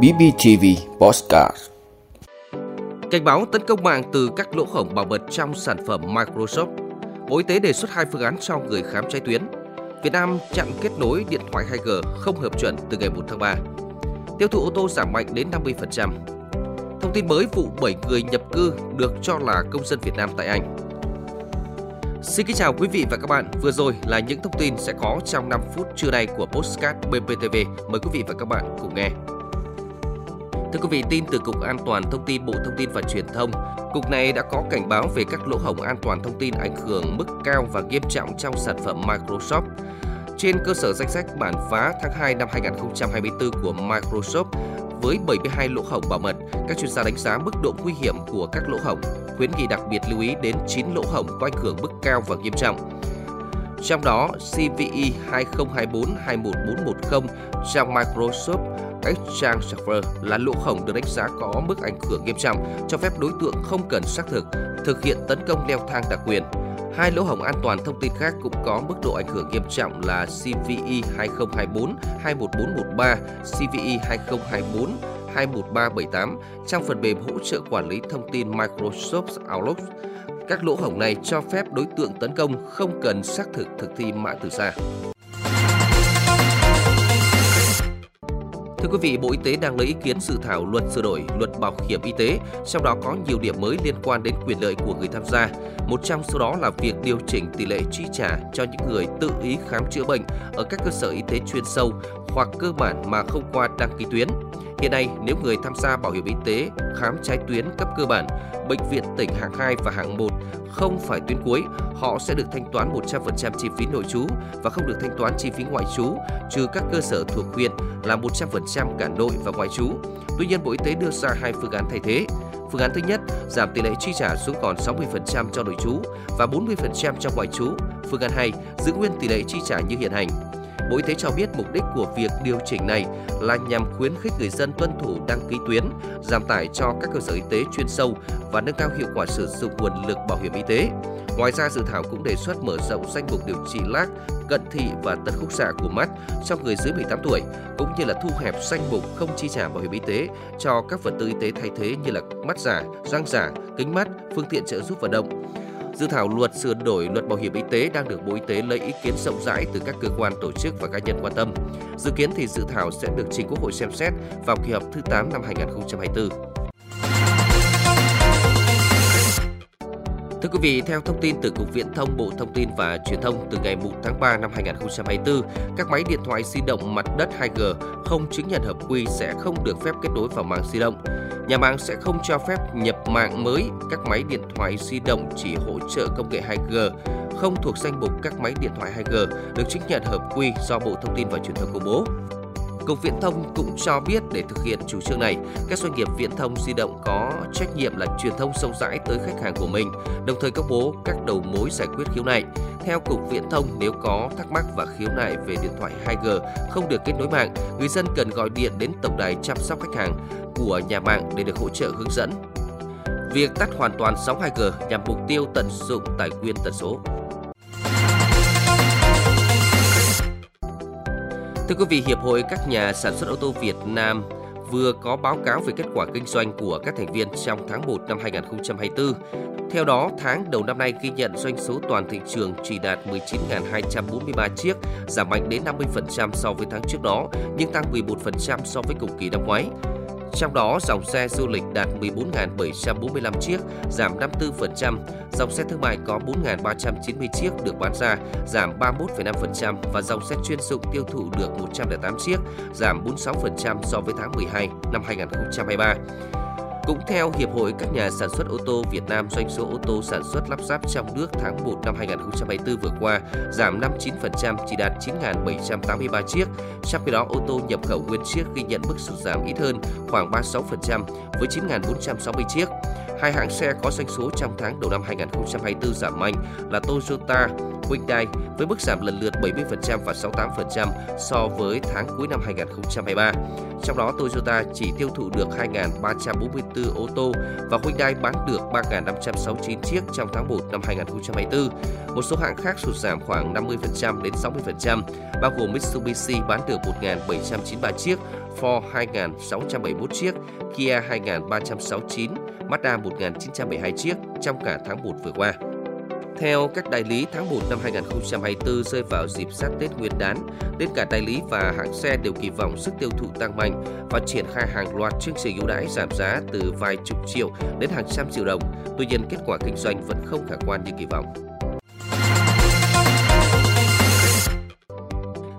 BBTV Postcard Cảnh báo tấn công mạng từ các lỗ hổng bảo mật trong sản phẩm Microsoft. Bộ Y tế đề xuất hai phương án cho người khám trái tuyến. Việt Nam chặn kết nối điện thoại 2G không hợp chuẩn từ ngày 1 tháng 3. Tiêu thụ ô tô giảm mạnh đến 50%. Thông tin mới vụ 7 người nhập cư được cho là công dân Việt Nam tại Anh. Xin kính chào quý vị và các bạn. Vừa rồi là những thông tin sẽ có trong 5 phút trưa nay của Postcard BPTV. Mời quý vị và các bạn cùng nghe. Thưa quý vị, tin từ Cục An toàn Thông tin Bộ Thông tin và Truyền thông, Cục này đã có cảnh báo về các lỗ hổng an toàn thông tin ảnh hưởng mức cao và nghiêm trọng trong sản phẩm Microsoft. Trên cơ sở danh sách bản phá tháng 2 năm 2024 của Microsoft, với 72 lỗ hổng bảo mật, các chuyên gia đánh giá mức độ nguy hiểm của các lỗ hổng, khuyến nghị đặc biệt lưu ý đến 9 lỗ hổng có ảnh hưởng mức cao và nghiêm trọng. Trong đó, CVE 2024-21410 trong Microsoft Exchange Server là lỗ hổng được đánh giá có mức ảnh hưởng nghiêm trọng, cho phép đối tượng không cần xác thực thực hiện tấn công leo thang đặc quyền. Hai lỗ hổng an toàn thông tin khác cũng có mức độ ảnh hưởng nghiêm trọng là CVE 2024-21413, CVE 2024 21378 trong phần mềm hỗ trợ quản lý thông tin Microsoft Outlook. Các lỗ hổng này cho phép đối tượng tấn công không cần xác thực thực thi mã từ xa. Thưa quý vị, Bộ Y tế đang lấy ý kiến dự thảo luật sửa đổi luật bảo hiểm y tế, trong đó có nhiều điểm mới liên quan đến quyền lợi của người tham gia. Một trong số đó là việc điều chỉnh tỷ lệ chi trả cho những người tự ý khám chữa bệnh ở các cơ sở y tế chuyên sâu hoặc cơ bản mà không qua đăng ký tuyến. Hiện nay, nếu người tham gia bảo hiểm y tế khám trái tuyến cấp cơ bản, bệnh viện tỉnh hạng 2 và hạng 1 không phải tuyến cuối, họ sẽ được thanh toán 100% chi phí nội trú và không được thanh toán chi phí ngoại trú, trừ các cơ sở thuộc huyện là 100% cả nội và ngoại trú. Tuy nhiên, Bộ Y tế đưa ra hai phương án thay thế. Phương án thứ nhất, giảm tỷ lệ chi trả xuống còn 60% cho nội trú và 40% cho ngoại trú. Phương án 2, giữ nguyên tỷ lệ chi trả như hiện hành. Bộ Y tế cho biết mục đích của việc điều chỉnh này là nhằm khuyến khích người dân tuân thủ đăng ký tuyến, giảm tải cho các cơ sở y tế chuyên sâu và nâng cao hiệu quả sử dụng nguồn lực bảo hiểm y tế. Ngoài ra, dự thảo cũng đề xuất mở rộng danh mục điều trị lác, cận thị và tật khúc xạ của mắt cho người dưới 18 tuổi, cũng như là thu hẹp danh mục không chi trả bảo hiểm y tế cho các vật tư y tế thay thế như là mắt giả, răng giả, kính mắt, phương tiện trợ giúp vận động. Dự thảo luật sửa đổi luật bảo hiểm y tế đang được Bộ Y tế lấy ý kiến rộng rãi từ các cơ quan, tổ chức và cá nhân quan tâm. Dự kiến thì dự thảo sẽ được trình Quốc hội xem xét vào kỳ họp thứ 8 năm 2024. Thưa quý vị, theo thông tin từ Cục Viễn thông Bộ Thông tin và Truyền thông từ ngày 1 tháng 3 năm 2024, các máy điện thoại di động mặt đất 2G không chứng nhận hợp quy sẽ không được phép kết nối vào mạng di động. Nhà mạng sẽ không cho phép nhập mạng mới, các máy điện thoại di động chỉ hỗ trợ công nghệ 2G không thuộc danh mục các máy điện thoại 2G được chứng nhận hợp quy do Bộ Thông tin và Truyền thông công bố. Cục Viễn thông cũng cho biết để thực hiện chủ trương này, các doanh nghiệp viễn thông di động có trách nhiệm là truyền thông sâu rãi tới khách hàng của mình, đồng thời công bố các đầu mối giải quyết khiếu nại. Theo Cục Viễn thông, nếu có thắc mắc và khiếu nại về điện thoại 2G không được kết nối mạng, người dân cần gọi điện đến tổng đài chăm sóc khách hàng của nhà mạng để được hỗ trợ hướng dẫn. Việc tắt hoàn toàn sóng 2G nhằm mục tiêu tận dụng tài nguyên tần số. Thưa quý vị, Hiệp hội các nhà sản xuất ô tô Việt Nam vừa có báo cáo về kết quả kinh doanh của các thành viên trong tháng 1 năm 2024. Theo đó, tháng đầu năm nay ghi nhận doanh số toàn thị trường chỉ đạt 19.243 chiếc, giảm mạnh đến 50% so với tháng trước đó, nhưng tăng 11% so với cùng kỳ năm ngoái. Trong đó, dòng xe du lịch đạt 14.745 chiếc, giảm 54%, dòng xe thương mại có 4.390 chiếc được bán ra, giảm 31,5% và dòng xe chuyên dụng tiêu thụ được 108 chiếc, giảm 46% so với tháng 12 năm 2023. Cũng theo Hiệp hội các nhà sản xuất ô tô Việt Nam, doanh số ô tô sản xuất lắp ráp trong nước tháng 1 năm 2024 vừa qua giảm 59% chỉ đạt 9.783 chiếc. Trong khi đó, ô tô nhập khẩu nguyên chiếc ghi nhận mức sụt giảm ít hơn khoảng 36% với 9.460 chiếc. Hai hãng xe có doanh số trong tháng đầu năm 2024 giảm mạnh là Toyota Hyundai với mức giảm lần lượt 70% và 68% so với tháng cuối năm 2023. Trong đó Toyota chỉ tiêu thụ được 2.344 ô tô và Hyundai bán được 3.569 chiếc trong tháng 1 năm 2024. Một số hãng khác sụt giảm khoảng 50% đến 60%, bao gồm Mitsubishi bán được 1.793 chiếc, Ford 2.671 chiếc, Kia 2.369, Mazda 1972 chiếc trong cả tháng 1 vừa qua. Theo các đại lý, tháng 1 năm 2024 rơi vào dịp sát Tết Nguyên đán, nên cả đại lý và hãng xe đều kỳ vọng sức tiêu thụ tăng mạnh và triển khai hàng loạt chương trình ưu đãi giảm giá từ vài chục triệu đến hàng trăm triệu đồng. Tuy nhiên, kết quả kinh doanh vẫn không khả quan như kỳ vọng.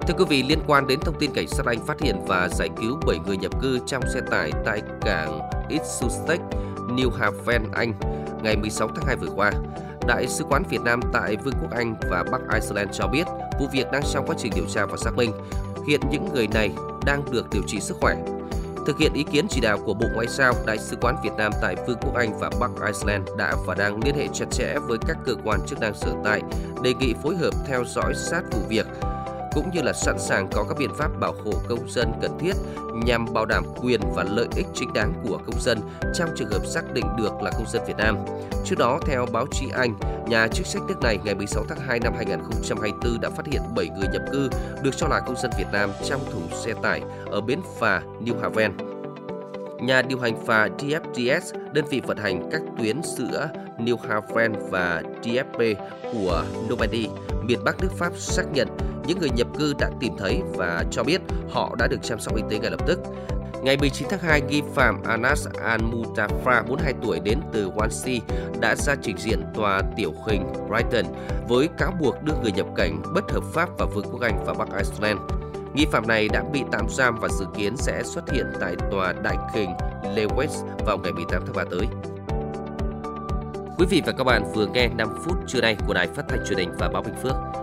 Thưa quý vị, liên quan đến thông tin cảnh sát Anh phát hiện và giải cứu 7 người nhập cư trong xe tải tại cảng Ipswich, New Haven, Anh ngày 16 tháng 2 vừa qua, Đại sứ quán Việt Nam tại Vương quốc Anh và Bắc Iceland cho biết vụ việc đang trong quá trình điều tra và xác minh. Hiện những người này đang được điều trị sức khỏe. Thực hiện ý kiến chỉ đạo của Bộ Ngoại giao, Đại sứ quán Việt Nam tại Vương quốc Anh và Bắc Iceland đã và đang liên hệ chặt chẽ với các cơ quan chức năng sở tại, đề nghị phối hợp theo dõi sát vụ việc, cũng như là sẵn sàng có các biện pháp bảo hộ công dân cần thiết nhằm bảo đảm quyền và lợi ích chính đáng của công dân trong trường hợp xác định được là công dân Việt Nam. Trước đó, theo báo chí Anh, nhà chức trách nước này ngày 16 tháng 2 năm 2024 đã phát hiện 7 người nhập cư được cho là công dân Việt Nam trong thùng xe tải ở bến phà New Haven. Nhà điều hành phà DFDS, đơn vị vận hành các tuyến giữa New Haven và DFP của Normandy, miền Bắc nước Pháp xác nhận những người nhập cư đã tìm thấy và cho biết họ đã được chăm sóc y tế ngay lập tức. Ngày 19 tháng 2, nghi phạm Anas Al-Mutafa, 42 tuổi đến từ Wansi, đã ra trình diện tòa tiểu hình Brighton với cáo buộc đưa người nhập cảnh bất hợp pháp vào Vương quốc Anh và Bắc Iceland. Nghi phạm này đã bị tạm giam và dự kiến sẽ xuất hiện tại tòa đại hình Lewis vào ngày 18 tháng 3 tới. Quý vị và các bạn vừa nghe 5 phút trưa nay của Đài Phát thanh Truyền hình và Báo Bình Phước.